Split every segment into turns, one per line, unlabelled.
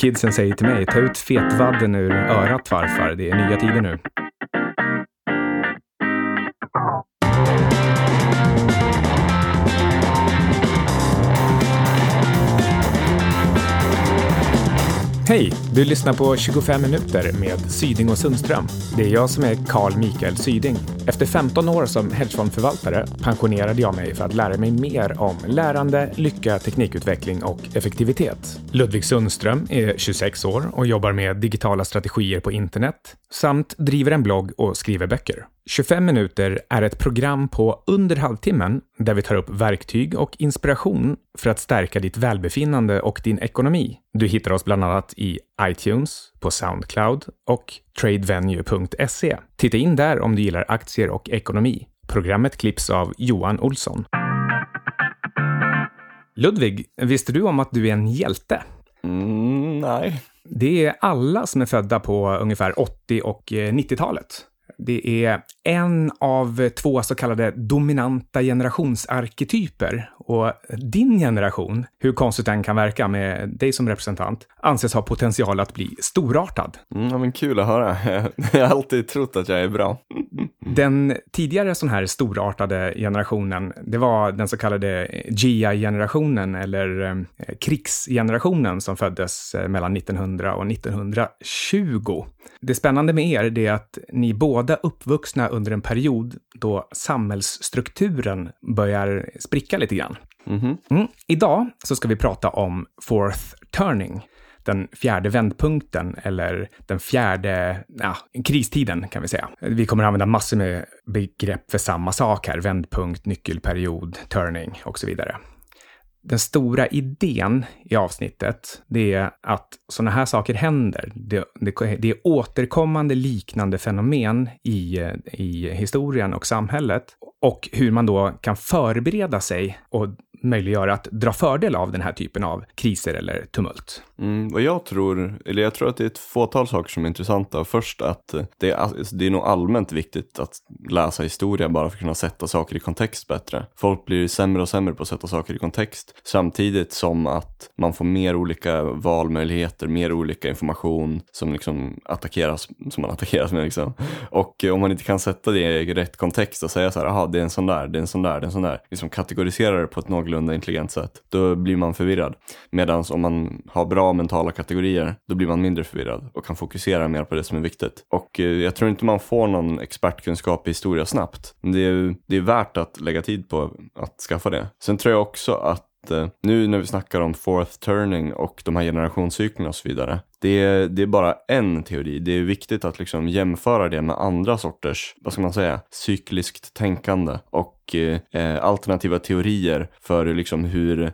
Kidsen säger till mig, ta ut fetvadden ur örat farfar, det är nya tider nu. Hej! Du lyssnar på 25 minuter med Syding och Sundström. Det är jag som är Carl Mikael Syding. Efter 15 år som hedgefondförvaltare pensionerade jag mig för att lära mig mer om lärande, lycka, teknikutveckling och effektivitet. Ludvig Sundström är 26 år och jobbar med digitala strategier på internet samt driver en blogg och skriver böcker. 25 minuter är ett program på under halvtimmen där vi tar upp verktyg och inspiration för att stärka ditt välbefinnande och din ekonomi. Du hittar oss bland annat i iTunes, på Soundcloud och tradevenue.se. Titta in där om du gillar aktier och ekonomi. Programmet klipps av Johan Olsson. Ludvig, visste du om att du är en hjälte?
Mm, nej.
Det är alla som är födda på ungefär 80 och 90-talet. Det är en av två så kallade dominanta generationsarketyper och din generation, hur konstigt den kan verka med dig som representant, anses ha potential att bli storartad.
Mm, men kul att höra. Jag har alltid trott att jag är bra.
Den tidigare sån här storartade generationen, det var den så kallade GI-generationen eller eh, krigsgenerationen som föddes eh, mellan 1900 och 1920. Det spännande med er är att ni båda uppvuxna under en period då samhällsstrukturen börjar spricka lite grann.
Mm
mm. Idag så ska vi prata om fourth turning den fjärde vändpunkten eller den fjärde ja, kristiden kan vi säga. Vi kommer att använda massor med begrepp för samma sak här. Vändpunkt, nyckelperiod, turning och så vidare. Den stora idén i avsnittet, det är att sådana här saker händer. Det, det, det, är återkommande liknande fenomen i, i historien och samhället och hur man då kan förbereda sig och möjliggöra att dra fördel av den här typen av kriser eller tumult.
Mm, och jag tror, eller jag tror att det är ett fåtal saker som är intressanta. Först att eh, det är, det är nog allmänt viktigt att läsa historia bara för att kunna sätta saker i kontext bättre. Folk blir sämre och sämre på att sätta saker i kontext. Samtidigt som att man får mer olika valmöjligheter, mer olika information som liksom attackeras, som man attackeras med liksom. Och eh, om man inte kan sätta det i rätt kontext och säga så här, aha, det är en sån där, det är en sån där, det är en sån där. Liksom kategorisera det på ett någorlunda intelligent sätt. Då blir man förvirrad. Medan om man har bra mentala kategorier, då blir man mindre förvirrad och kan fokusera mer på det som är viktigt. Och eh, jag tror inte man får någon expertkunskap i historia snabbt. Men det är, det är värt att lägga tid på att skaffa det. Sen tror jag också att Eh, nu när vi snackar om fourth turning och de här generationscyklerna och så vidare. Det är, det är bara en teori. Det är viktigt att liksom jämföra det med andra sorters, vad ska man säga, cykliskt tänkande och eh, eh alternativa teorier för liksom hur,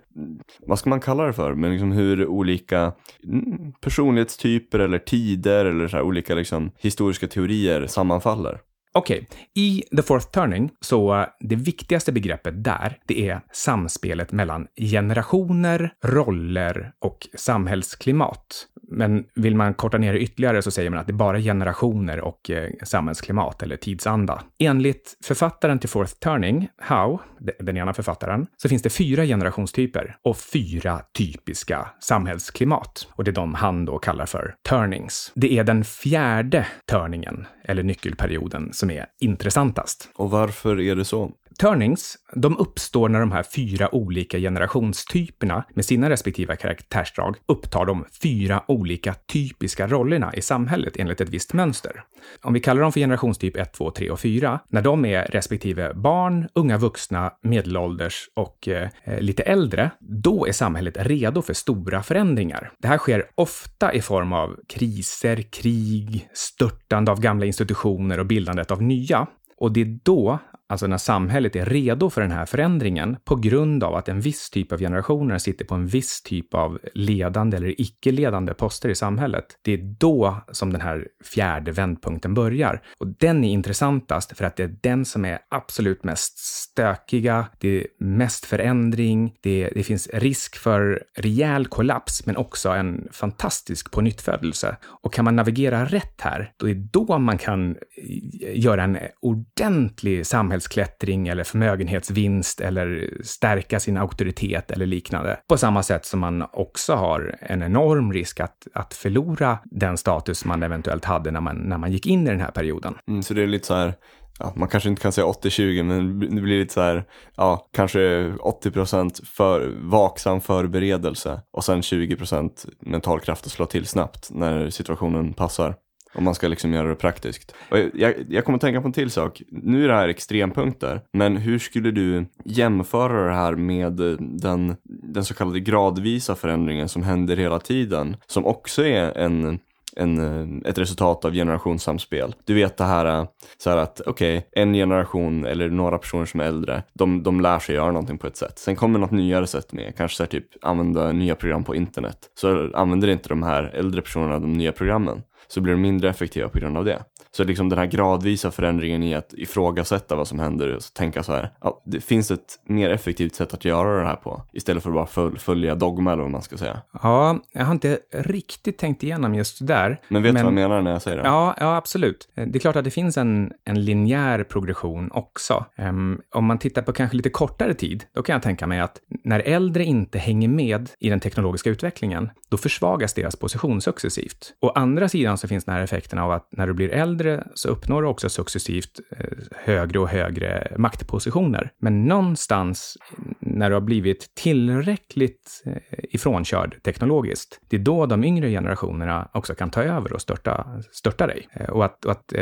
vad ska man kalla det för, men liksom hur olika mm, personlighetstyper eller tider eller så här, olika liksom historiska teorier sammanfaller.
Okej, okay. i The Fourth Turning så eh, det viktigaste begreppet där, det är samspelet mellan generationer, roller och samhällsklimat. Men vill man korta ner det ytterligare så säger man att det är bara generationer och eh, samhällsklimat eller tidsanda. Enligt författaren till Fourth Turning, Howe, den ena författaren, så finns det fyra generationstyper och fyra typiska samhällsklimat. Och det är de han då kallar för turnings. Det är den fjärde turningen, eller nyckelperioden, som är intressantast.
Och varför är det så?
Turnings, de uppstår när de här fyra olika generationstyperna med sina respektive karaktärsdrag upptar de fyra olika typiska rollerna i samhället enligt ett visst mönster. Om vi kallar dem för generationstyp 1, 2, 3 och 4, när de är respektive barn, unga vuxna, medelålders och eh, eh, lite äldre, då är samhället redo för stora förändringar. Det här sker ofta i form av kriser, krig, störtande av gamla institutioner och bildandet av nya. Och det är då alltså när samhället är redo för den här förändringen på grund av att en viss typ av generationer sitter på en viss typ av ledande eller icke-ledande poster i samhället. Det är då som den här fjärde vändpunkten börjar. Och den är intressantast för att det är den som är absolut mest stökiga, det är mest förändring, det, det finns risk för rejäl kollaps men också en fantastisk pånyttfödelse. Och kan man navigera rätt här, då är då man kan eh, göra en ordentlig samhällsförändring samhällsklättring eller förmögenhetsvinst eller stärka sin auktoritet eller liknande. På samma sätt som man också har en enorm risk att, att förlora den status man eventuellt hade när man, när man gick in i den här perioden.
Mm, så det är lite så här, ja, man kanske inte kan säga 80-20 men det blir lite så här, ja, kanske 80% för vaksam förberedelse och sen 20% mental kraft att slå till snabbt när situationen passar. Om man ska liksom göra det praktiskt. Och jag, jag kommer att tänka på en till sak. Nu är det här extrempunkter, men hur skulle du jämföra det här med eh, den, den så kallade gradvisa förändringen som händer hela tiden? Som också är en en, eh, ett resultat av generationssamspel. Du vet det här, eh, så här att okej, okay, en generation eller några personer som är äldre, de, de lär sig göra någonting på ett sätt. Sen kommer något nyare sätt med, kanske så här, typ använda nya program på internet. Så använder inte de här äldre personerna de nya programmen så blir de mindre effektiva på grund av det. Så liksom den här gradvisa förändringen i att ifrågasätta vad som händer och tänka så här, ja, det finns ett mer effektivt sätt att göra det här på istället för att bara följa dogma eller vad man ska säga.
Ja, jag har inte riktigt tänkt igenom just det där.
Men vet du vad jag menar när jag säger det?
Ja, ja, absolut. Det är klart att det finns en, en linjär progression också. Um, om man tittar på kanske lite kortare tid, då kan jag tänka mig att när äldre inte hänger med i den teknologiska utvecklingen, då försvagas deras position successivt. Å andra sidan så finns den här effekten av att när du blir äldre så uppnår du också successivt eh, högre och högre maktpositioner. Men någonstans när du har blivit tillräckligt eh, ifrånkörd teknologiskt, det är då de yngre generationerna också kan ta över och störta, störta dig. Eh, och att, och att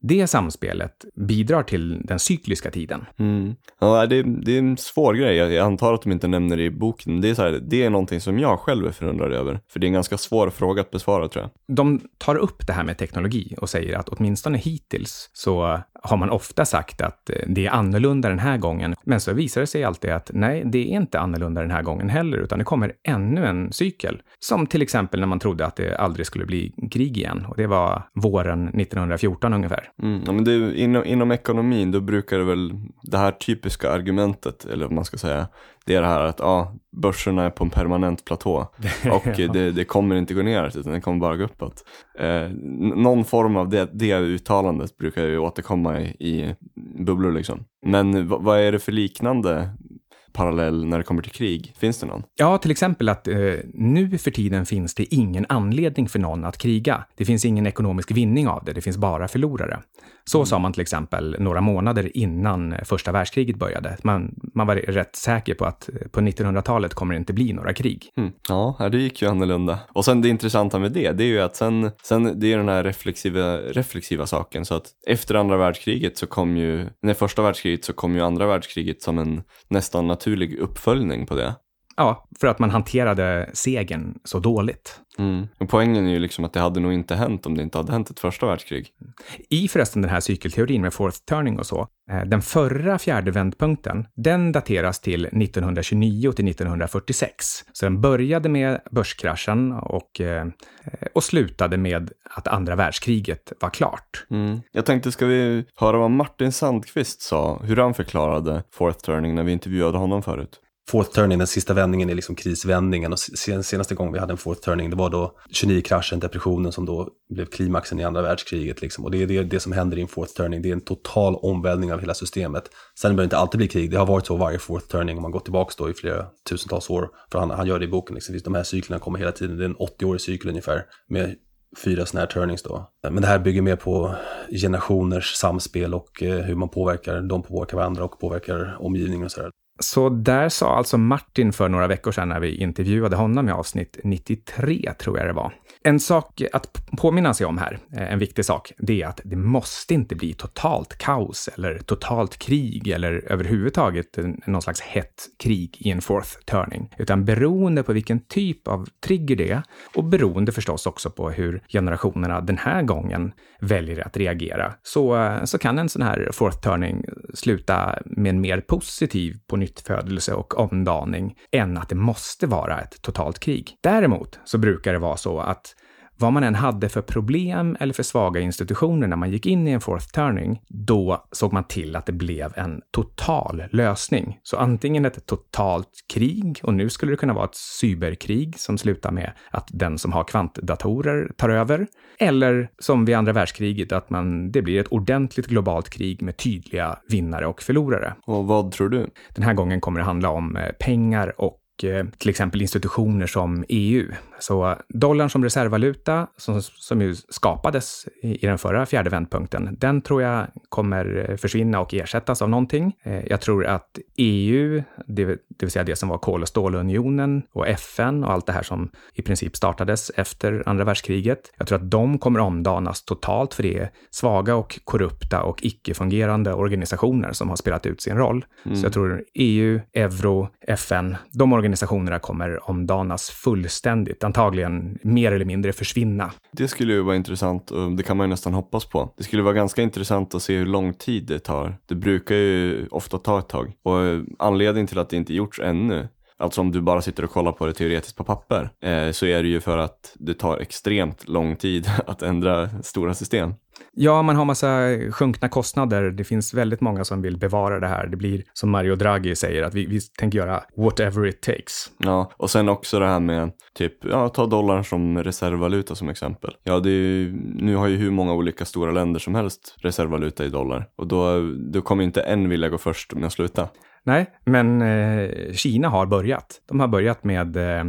det samspelet bidrar till den cykliska tiden.
Mm. Ja, det, det, är en svår grej. Jag antar att de inte nämner det i boken. Det är, så här, det är någonting som jag själv är förundrad över. För det är en ganska svår fråga att besvara tror jag.
De tar upp det här med teknologi och säger att åtminstone hittills så har man ofta sagt att eh, det är annorlunda den här gången. Men så visar det sig alltid att nej, det är inte annorlunda den här gången heller, utan det kommer ännu en cykel. Som till exempel när man trodde att det aldrig skulle bli krig igen. Och det var våren 1914 ungefär.
Mm, ja, men det, inom, inom ekonomin, då brukar det väl det här typiska argumentet, eller vad man ska säga, det är det här att ja, börserna är på en permanent platå och det, det kommer inte gå ner utan det kommer bara gå uppåt. Eh, någon form av det, det uttalandet brukar ju återkomma i, i bubblor liksom. Men vad är det för liknande parallell när det kommer till krig? Finns det någon?
Ja, till exempel att eh, nu för tiden finns det ingen anledning för någon att kriga. Det finns ingen ekonomisk vinning av det, det finns bara förlorare. Så mm. sa man till exempel några månader innan första världskriget började. Man, man var rätt säker på att på 1900-talet kommer det inte bli några krig.
Mm. Ja, det gick ju annorlunda. Och sen det intressanta med det, det är ju att sen, sen det är den här reflexiva, reflexiva saken. Så att efter andra världskriget så kom ju, när första världskriget så kom ju andra världskriget som en nästan naturlig uppföljning på det.
Ja, för att man hanterade segern så dåligt.
Mm. Och poängen är ju liksom att det hade nog inte hänt om det inte hade hänt ett första världskrig.
I förresten den här cykelteorin med fourth turning och så, eh, den förra fjärde vändpunkten, den dateras till 1929 till 1946. Så den började med börskraschen och, eh, och slutade med att andra världskriget var klart.
Mm. Jag tänkte, ska vi höra vad Martin Sandqvist sa, hur han förklarade fourth turning när vi intervjuade honom förut?
Fourth turning, den sista vändningen är liksom krisvändningen. Och senaste gången vi hade en fourth turning, det var då 29-kraschen, depressionen som då blev klimaxen i andra världskriget. Liksom. Och det är det, det som händer i en fourth turning, det är en total omvälvning av hela systemet. Sen behöver det inte alltid bli krig, det har varit så varje fourth turning om man går tillbaka då i flera tusentals år. För han, han gör det i boken, liksom. de här cyklerna kommer hela tiden, det är en 80-årig cykel ungefär. Med fyra sådana här turnings då. Men det här bygger mer på generationers samspel och eh, hur man påverkar, de påverkar varandra och påverkar omgivningen och sådär.
Så där sa alltså Martin för några veckor sedan när vi intervjuade honom i avsnitt 93, tror jag det var. En sak att påminna sig om här, eh, en viktig sak, det är att det måste inte bli totalt kaos eller totalt krig eller överhuvudtaget någon slags hett krig i en fourth turning. Utan beroende på vilken typ av trigger det är och beroende förstås också på hur generationerna den här gången väljer att reagera, så, eh, så kan en sån här fourth turning sluta med en mer positiv på nyttfödelse och omdaning än att det måste vara ett totalt krig. Däremot så brukar det vara så att vad man än hade för problem eller för svaga institutioner när man gick in i en fourth turning, då såg man till att det blev en total lösning. Så antingen ett totalt krig, och nu skulle det kunna vara ett cyberkrig som slutar med att den som har kvantdatorer tar över, eller som vid andra världskriget, att man, det blir ett ordentligt globalt krig med tydliga vinnare och förlorare.
Och vad tror du?
Den här gången kommer det handla om eh, pengar och till exempel institutioner som EU. Så dollarn som reservvaluta, som, som ju skapades i, i den förra fjärde vändpunkten, den tror jag kommer eh, försvinna och ersättas av någonting. Eh, jag tror att EU, det, det vill säga det som var kol och stålunionen och FN och allt det här som i princip startades efter andra världskriget, jag tror att de kommer omdanas totalt för det är svaga och korrupta och icke-fungerande organisationer som har spelat ut sin roll. Mm. Så jag tror EU, euro, FN, de organisationerna kommer omdanas fullständigt antagligen mer eller mindre försvinna.
Det skulle ju vara intressant och det kan man ju nästan hoppas på. Det skulle vara ganska intressant att se hur lång tid det tar. Det brukar ju ofta ta ett tag och eh, anledningen till att det inte gjorts ännu Alltså om du bara sitter och kollar på det teoretiskt på papper eh, så är det ju för att det tar extremt lång tid att ändra stora system.
Ja, man har massa sjunkna kostnader. Det finns väldigt många som vill bevara det här. Det blir som Mario Draghi säger, att vi, vi tänker göra whatever it takes.
Ja, och sen också det här med typ, ja, ta dollarn som reservvaluta som exempel. Ja, det är ju, nu har ju hur många olika stora länder som helst reservvaluta i dollar. Och då, då kommer inte en vilja gå först med att sluta.
Nej, men eh, Kina har börjat. De har börjat med eh,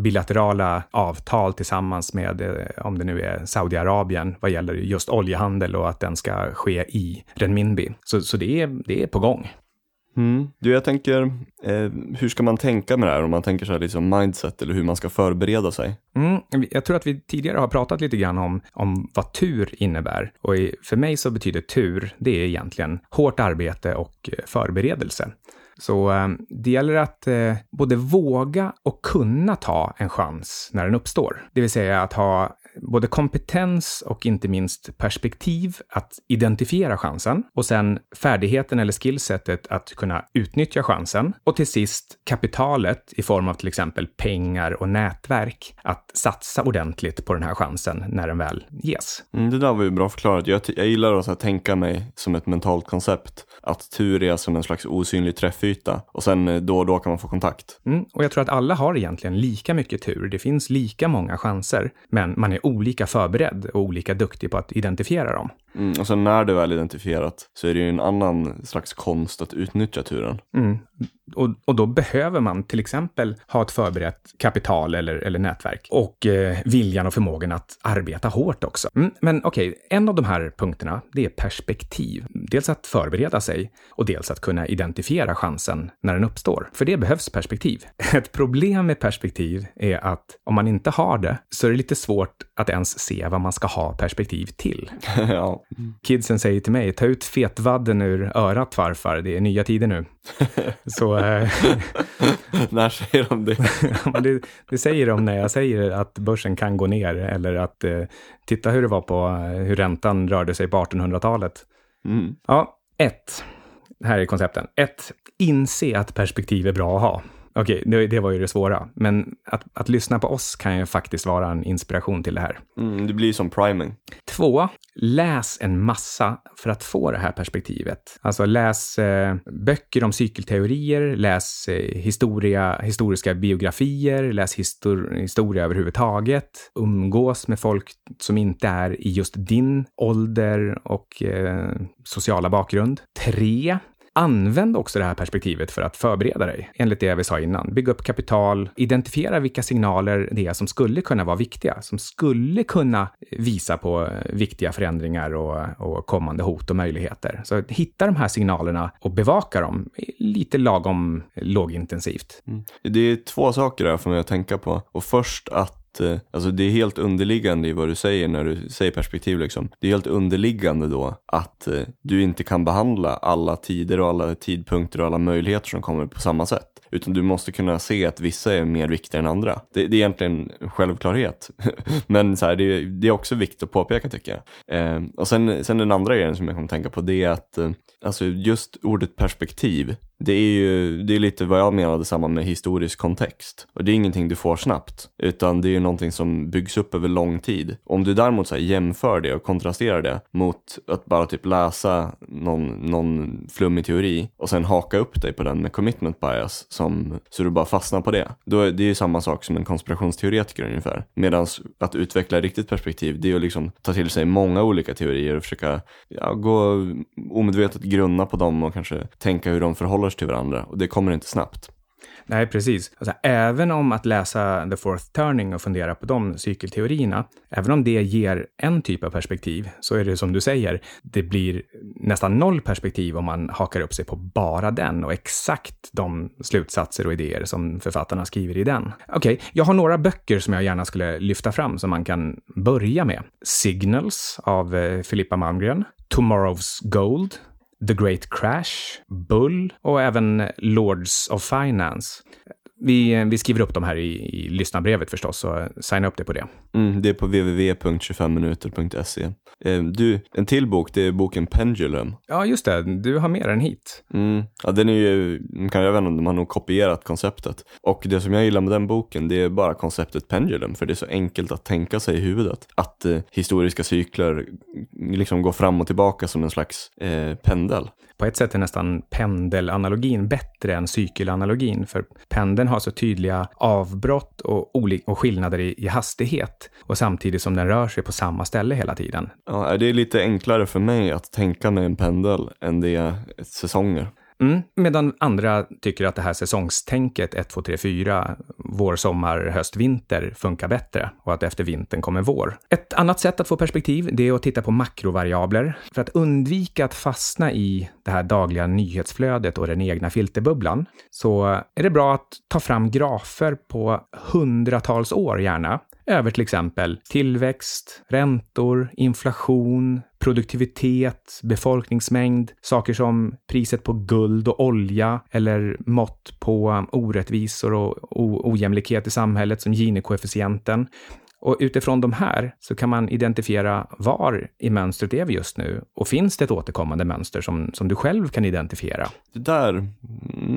bilaterala avtal tillsammans med, eh, om det nu är Saudiarabien, vad gäller just oljehandel och att den ska ske i renminbi. Så, så det, är, det är på gång.
Mm. Du, jag tänker, eh, hur ska man tänka med det här om man tänker så här liksom mindset eller hur man ska förbereda sig?
Mm. Jag tror att vi tidigare har pratat lite grann om, om vad tur innebär. Och i, för mig så betyder tur, det är egentligen hårt arbete och eh, förberedelse. Så eh, det gäller att eh, både våga och kunna ta en chans när den uppstår. Det vill säga att ha både kompetens och inte minst perspektiv att identifiera chansen och sen färdigheten eller skillsetet att kunna utnyttja chansen och till sist kapitalet i form av till exempel pengar och nätverk att satsa ordentligt på den här chansen när den väl ges.
Mm, det där var ju bra förklarat. Jag, jag gillar att tänka mig som ett mentalt koncept att tur är som en slags osynlig träffyta och sen eh, då och då kan man få kontakt.
Mm, och jag tror att alla har egentligen lika mycket tur. Det finns lika många chanser, men man är olika förberedd och olika duktig på att identifiera dem.
Mm, och sen när det väl identifierat så är det ju en annan slags konst att utnyttja turen.
Mm. Och, och då behöver man till exempel ha ett förberett kapital eller, eller nätverk och eh, viljan och förmågan att arbeta hårt också. Mm, men okej, okay, en av de här punkterna, det är perspektiv. Dels att förbereda sig och dels att kunna identifiera chansen när den uppstår. För det behövs perspektiv. Ett problem med perspektiv är att om man inte har det så är det lite svårt att ens se vad man ska ha perspektiv till.
ja.
Kidsen säger till mig, ta ut fetvadden ur örat farfar, det är nya tider nu. så... Eh,
när säger de det?
det? det? säger de när jag säger att börsen kan gå ner eller att eh, titta hur det var på eh, hur räntan rörde sig på 1800-talet. Mm. Ja, ett. Här är koncepten. Ett, inse att perspektiv är bra att ha. Okej, det, det, var ju det svåra. Men att, att lyssna på oss kan ju faktiskt vara en inspiration till det här.
Mm, det blir som priming.
Två, läs en massa för att få det här perspektivet. Alltså läs eh, böcker om cykelteorier, läs eh, historia, historiska biografier, läs histor historia överhuvudtaget, umgås med folk som inte är i just din ålder och eh, sociala bakgrund. Tre, Använd också det här perspektivet för att förbereda dig, enligt det vi sa innan. Bygg upp kapital, identifiera vilka signaler det är som skulle kunna vara viktiga, som skulle kunna visa på viktiga förändringar och, och kommande hot och möjligheter. Så hitta de här signalerna och bevaka dem lite lagom lågintensivt.
Mm. Det är två saker där för mig att tänka på. Och först att Eh, alltså det är helt underliggande i vad du säger när du säger perspektiv liksom. Det är helt underliggande då att eh, du inte kan behandla alla tider och alla tidpunkter och alla möjligheter som kommer på samma sätt. Utan du måste kunna se att vissa är mer viktiga än andra. Det, det är egentligen självklarhet. Men så här, det, det, är också viktigt att påpeka tycker jag. Eh, och sen, sen den andra grejen som jag kommer tänka på det är att eh, alltså just ordet perspektiv det är ju det är lite vad jag menade samma med historisk kontext. Och det är ingenting du får snabbt, utan det är ju någonting som byggs upp över lång tid. Om du däremot så här, jämför det och kontrasterar det mot att bara typ läsa någon, någon flummig teori och sen haka upp dig på den med commitment bias som, så du bara fastnar på det. Då är det ju samma sak som en konspirationsteoretiker ungefär. Medan att utveckla riktigt perspektiv, det är att liksom ta till sig många olika teorier och försöka ja, gå omedvetet grunna på dem och kanske tänka hur de förhåller sig till varandra. Och det kommer inte snabbt.
Nej, precis. Alltså, även om att läsa The Fourth Turning och fundera på de cykelteorierna, även om det ger en typ av perspektiv, så är det som du säger, det blir nästan noll perspektiv om man hakar upp sig på bara den och exakt de slutsatser och idéer som författarna skriver i den. Okej, okay, jag har några böcker som jag gärna skulle lyfta fram som man kan börja med. Signals av eh, Filippa Malmgren, Tomorrow's Gold The Great Crash, Bull och även Lords of Finance. Vi, vi skriver upp de här i, i lyssnarbrevet förstås, så signa upp det på det.
Mm, det är på www.25minuter.se. Eh, du, en till bok, det är boken Pendulum.
Ja, just det. Du har med den hit.
Mm, ja, den är ju, kan jag vet inte, de har nog kopierat konceptet. Och det som jag gillar med den boken, det är bara konceptet Pendulum, för det är så enkelt att tänka sig i huvudet. Att eh, historiska cykler liksom går fram och tillbaka som en slags eh, pendel
på ett sätt är nästan pendelanalogin bättre än cykelanalogin, för pendeln har så tydliga avbrott och, och skillnader i, i, hastighet, och samtidigt som den rör sig på samma ställe hela tiden.
Ja, det är lite enklare för mig att tänka med en pendel än det är säsonger.
Mm, medan andra tycker att det här säsongstänket 1, 2, 3, 4, vår, sommar, höst, vinter funkar bättre och att efter vintern kommer vår. Ett annat sätt att få perspektiv, det är att titta på makrovariabler. För att undvika att fastna i det här dagliga nyhetsflödet och den egna filterbubblan så är det bra att ta fram grafer på hundratals år gärna över till exempel tillväxt, räntor, inflation, produktivitet, befolkningsmängd, saker som priset på guld och olja eller mått på um, orättvisor och ojämlikhet i samhället som Gini-koefficienten. Och utifrån de här så kan man identifiera var i mönstret är vi just nu och finns det ett återkommande mönster som, som du själv kan identifiera?
Det där, mm,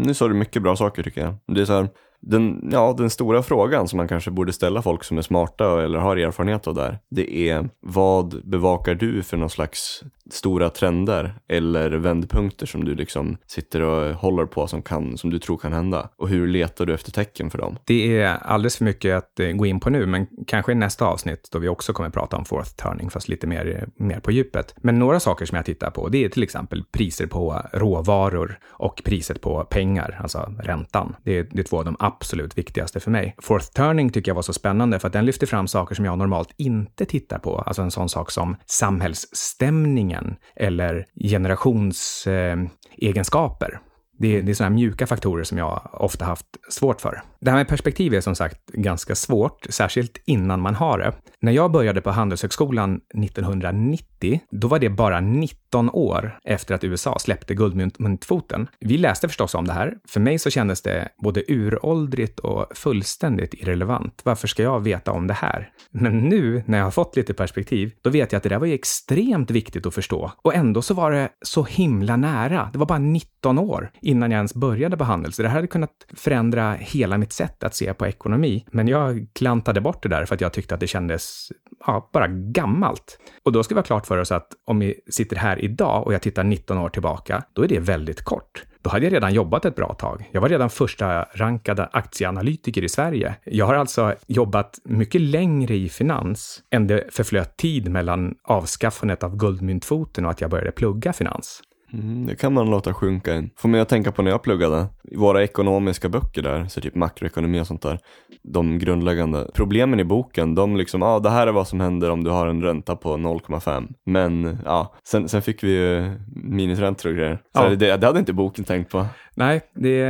nu sa du mycket bra saker tycker jag. Det är så här, den, ja, den stora frågan som man kanske borde ställa folk som är smarta eller har erfarenhet av där, det är vad bevakar du för någon slags stora trender eller vändpunkter som du liksom sitter och håller på som, kan, som du tror kan hända? Och hur letar du efter tecken för dem?
Det är alldeles för mycket att eh, gå in på nu, men kanske i nästa avsnitt då vi också kommer prata om fourth turning, fast lite mer, mer på djupet. Men några saker som jag tittar på, det är till exempel priser på råvaror och priset på pengar, alltså räntan. Det är, det är två av de absolut viktigaste för mig. Fourth turning tycker jag var så spännande för att den lyfter fram saker som jag normalt inte tittar på, alltså en sån sak som samhällsstämningen eller generationsegenskaper. Det är, det är sådana mjuka faktorer som jag ofta haft svårt för. Det här med perspektiv är som sagt ganska svårt, särskilt innan man har det. När jag började på Handelshögskolan 1990, då var det bara 19 år efter att USA släppte guldmyntfoten. Vi läste förstås om det här. För mig så kändes det både uråldrigt och fullständigt irrelevant. Varför ska jag veta om det här? Men nu, när jag har fått lite perspektiv, då vet jag att det där var ju extremt viktigt att förstå. Och ändå så var det så himla nära. Det var bara 19 år innan jag ens började på Handels. Det här hade kunnat förändra hela mitt sätt att se på ekonomi. Men jag klantade bort det där för att jag tyckte att det kändes ja, bara gammalt. Och då ska vi ha klart för oss att om vi sitter här idag och jag tittar 19 år tillbaka, då är det väldigt kort. Då hade jag redan jobbat ett bra tag. Jag var redan första rankade aktieanalytiker i Sverige. Jag har alltså jobbat mycket längre i finans än det förflöt tid mellan avskaffandet av guldmyntfoten och att jag började plugga finans.
Mm, det kan man låta sjunka in. Får mig att tänka på när jag pluggade. Våra ekonomiska böcker där, så typ makroekonomi och sånt där. De grundläggande problemen i boken, de liksom, ja ah, det här är vad som händer om du har en ränta på 0,5. Men ja, sen, sen fick vi ju minusräntor och grejer. Så ja. det, det hade inte boken tänkt på.
Nej, det...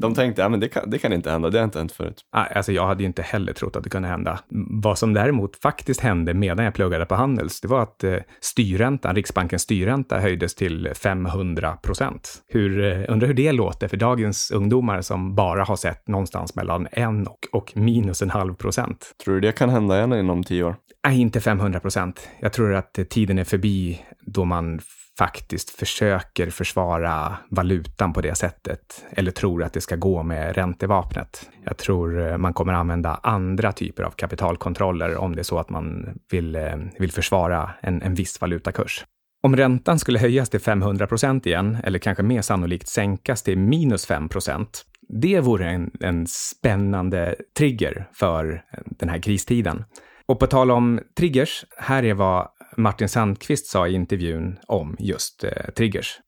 De tänkte, ja men det kan, det kan inte hända, det har inte hänt förut.
Nej, alltså jag hade ju inte heller trott att det kunde hända. Vad som däremot faktiskt hände medan jag pluggade på Handels, det var att eh, styrräntan, Riksbankens styrränta höjdes till 500 procent. Hur, eh, undrar hur det låter för dagens ungdomar som bara har sett någonstans mellan en och, och minus en halv procent.
Tror du det kan hända igen inom tio år?
Nej, inte 500 procent. Jag tror att tiden är förbi då man faktiskt försöker försvara valutan på det sättet eller tror att det ska gå med räntevapnet. Jag tror eh, man kommer använda andra typer av kapitalkontroller om det är så att man vill, eh, vill försvara en, en viss valutakurs. Om räntan skulle höjas till 500 procent igen, eller kanske mer sannolikt sänkas till minus 5 procent, det vore en, en spännande trigger för den här kristiden. Och på tal om triggers, här är vad Martin Sandqvist sa i intervjun om just eh, triggers.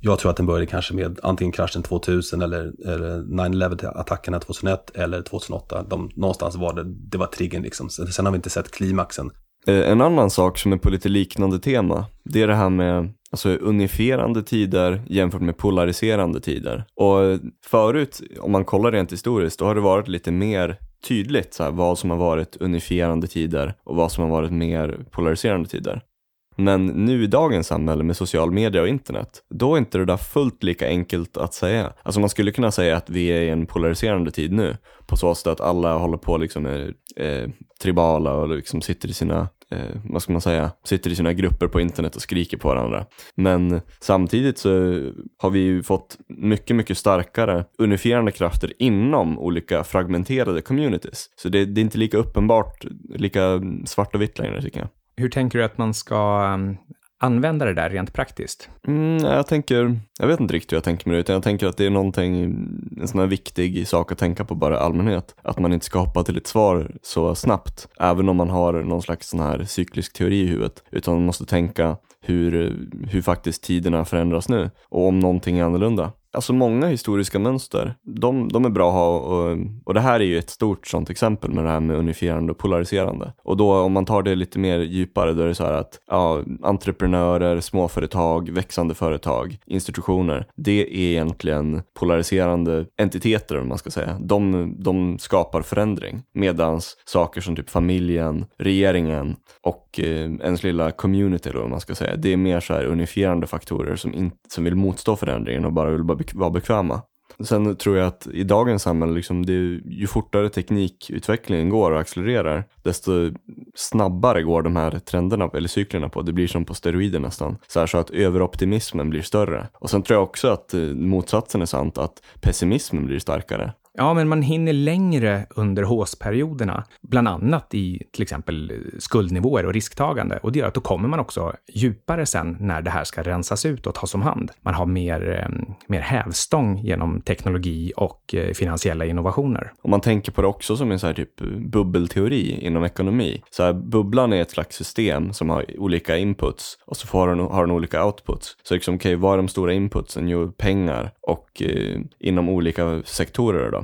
Jag tror att den började kanske med antingen kraschen 2000 eller, eller 9-11-attackerna 2001 eller 2008. De, någonstans var det, det var triggern liksom. Sen har vi inte sett klimaxen.
Eh, en annan sak som är på lite liknande tema, det är det här med alltså, unifierande tider jämfört med polariserande tider. Och förut, om man kollar rent historiskt, då har det varit lite mer tydligt så här, vad som har varit unifierande tider och vad som har varit mer polariserande tider. Men nu i dagens samhälle med social media och internet, då är inte det där fullt lika enkelt att säga. Alltså man skulle kunna säga att vi är i en polariserande tid nu, på så sätt att alla håller på liksom är, är eh, tribala och liksom sitter i sina eh, vad ska man säga, sitter i sina grupper på internet och skriker på varandra. Men samtidigt så har vi ju fått mycket, mycket starkare unifierande krafter inom olika fragmenterade communities. Så det, det är inte lika uppenbart, lika svart och vitt längre tycker jag.
Hur tänker du att man ska ehm, använda det där rent praktiskt?
Mm, jag tänker, jag vet inte riktigt hur jag tänker med det, utan jag tänker att det är någonting, en sån här viktig sak att tänka på bara i allmänhet. Att man inte ska hoppa till ett svar så snabbt, även om man har någon slags sån här cyklisk teori i huvudet, utan man måste tänka hur, hur faktiskt tiderna förändras nu och om någonting är annorlunda. Alltså många historiska mönster, de, de är bra att ha och, och det här är ju ett stort sånt exempel med det här med unifierande och polariserande. Och då om man tar det lite mer djupare då är det så här att ja, entreprenörer, småföretag, växande företag, institutioner, det är egentligen polariserande entiteter om man ska säga. De, de skapar förändring medans saker som typ familjen, regeringen och eh, ens lilla community då om man ska säga, det är mer så här unifierande faktorer som, in, som vill motstå förändringen och bara vill bara vara bekväma. Sen tror jag att i dagens samhälle, liksom, det, ju fortare teknikutvecklingen går och accelererar, desto snabbare går de här trenderna eller cyklerna på. Det blir som på steroider nästan. Så, här, så att överoptimismen blir större. Och sen tror jag också att eh, motsatsen är sant, att pessimismen blir starkare.
Ja, men man hinner längre under håsperioderna, bland annat i till exempel skuldnivåer och risktagande. Och det gör att då kommer man också djupare sen när det här ska rensas ut och tas om hand. Man har mer, ehm, mer hävstång genom teknologi och eh, finansiella innovationer.
Om man tänker på det också som en så här typ bubbelteori inom ekonomi. Så här, bubblan är ett slags system som har olika inputs och så får den, har den olika outputs. Så liksom, okej, okay, vad är de stora inputsen? Jo, pengar och eh, inom olika sektorer då.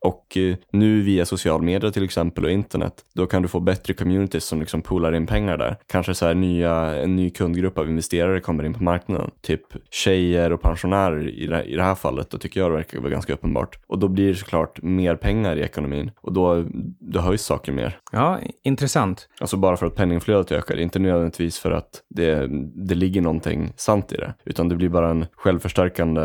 Och eh, nu via social media till exempel och internet, då kan du få bättre communities som liksom poolar in pengar där. Kanske så här nya, en ny kundgrupp av investerare kommer in på marknaden. Typ tjejer och pensionärer i det, i det här fallet, då tycker jag det verkar vara ganska uppenbart. Och då blir det såklart mer pengar i ekonomin och då, då höjs saker mer.
Ja, intressant.
Alltså bara för att penningflödet ökar, inte nödvändigtvis för att det, det ligger någonting sant i det, utan det blir bara en självförstärkande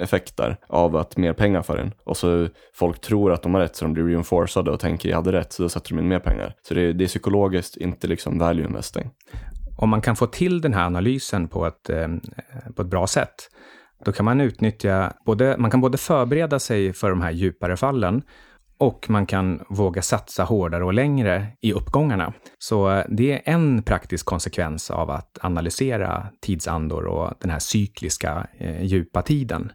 effekt där av att mer pengar får in. Och så folk tror tror att de har rätt så de blir reinforcade och tänker jag hade rätt så då sätter de in mer pengar. Så det är, det är psykologiskt, inte liksom value investing.
Om man kan få till den här analysen på ett, eh, på ett bra sätt, då kan man utnyttja både, man kan både förbereda sig för de här djupare fallen och man kan våga satsa hårdare och längre i uppgångarna. Så eh, det är en praktisk konsekvens av att analysera tidsandor och den här cykliska eh, djupa tiden.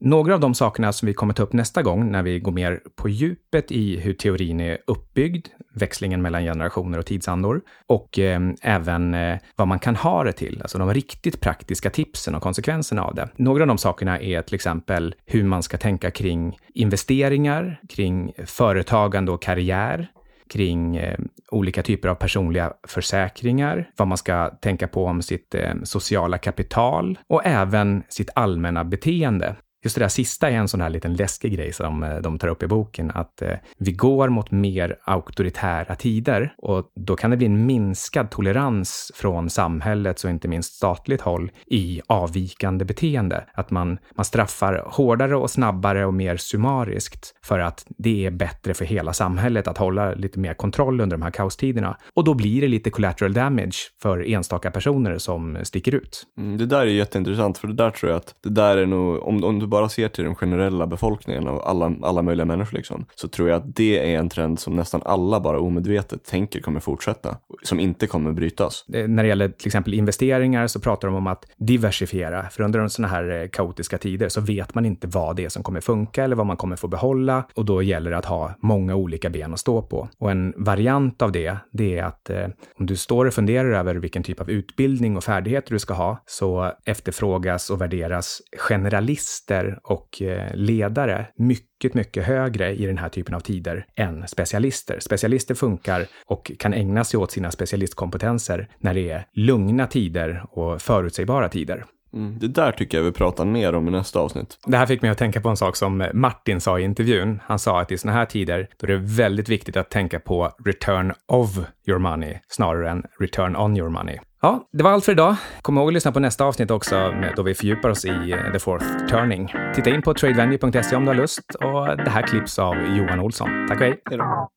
Några av de sakerna som vi kommer ta upp nästa gång när vi går mer på djupet i hur teorin är uppbyggd, växlingen mellan generationer och tidsandor och eh, även eh, vad man kan ha det till, alltså de riktigt praktiska tipsen och konsekvenserna av det. Några av de sakerna är till exempel hur man ska tänka kring investeringar, kring företagande och karriär, kring eh, olika typer av personliga försäkringar, vad man ska tänka på om sitt eh, sociala kapital och även sitt allmänna beteende. Just det där sista är en sån här liten läskig grej som eh, de tar upp i boken, att eh, vi går mot mer auktoritära tider och då kan det bli en minskad tolerans från samhällets och inte minst statligt håll i avvikande beteende. Att man, man straffar hårdare och snabbare och mer summariskt för att det är bättre för hela samhället att hålla lite mer kontroll under de här kaostiderna. Och då blir det lite collateral damage för enstaka personer som sticker ut.
Mm, det där är jätteintressant, för det där tror jag att det där är nog, om, om du bara ser till den generella befolkningen och alla, alla möjliga människor liksom, så tror jag att det är en trend som nästan alla bara omedvetet tänker kommer fortsätta, som inte kommer brytas.
Eh, när det gäller till exempel investeringar så pratar de om att diversifiera, för under sådana här eh, kaotiska tider så vet man inte vad det är som kommer funka eller vad man kommer få behålla och då gäller det att ha många olika ben att stå på. Och en variant av det, det är att eh, om du står och funderar över vilken typ av utbildning och färdigheter du ska ha, så efterfrågas och värderas generalister och eh, ledare mycket, mycket högre i den här typen av tider än specialister. Specialister funkar och kan ägna sig åt sina specialistkompetenser när det är lugna tider och förutsägbara tider.
Mm, det där tycker jag vi pratar mer om i nästa avsnitt.
Det här fick mig att tänka på en sak som Martin sa i intervjun. Han sa att i sådana här tider då är det väldigt viktigt att tänka på return of your money snarare än return on your money. Ja, det var allt för idag. Kom ihåg att lyssna på nästa avsnitt också då vi fördjupar oss i eh, The Fourth Turning. Titta in på tradevenue.se om du har lust och det här klipps av Johan Olsson. Tack och hej!
Hejdå.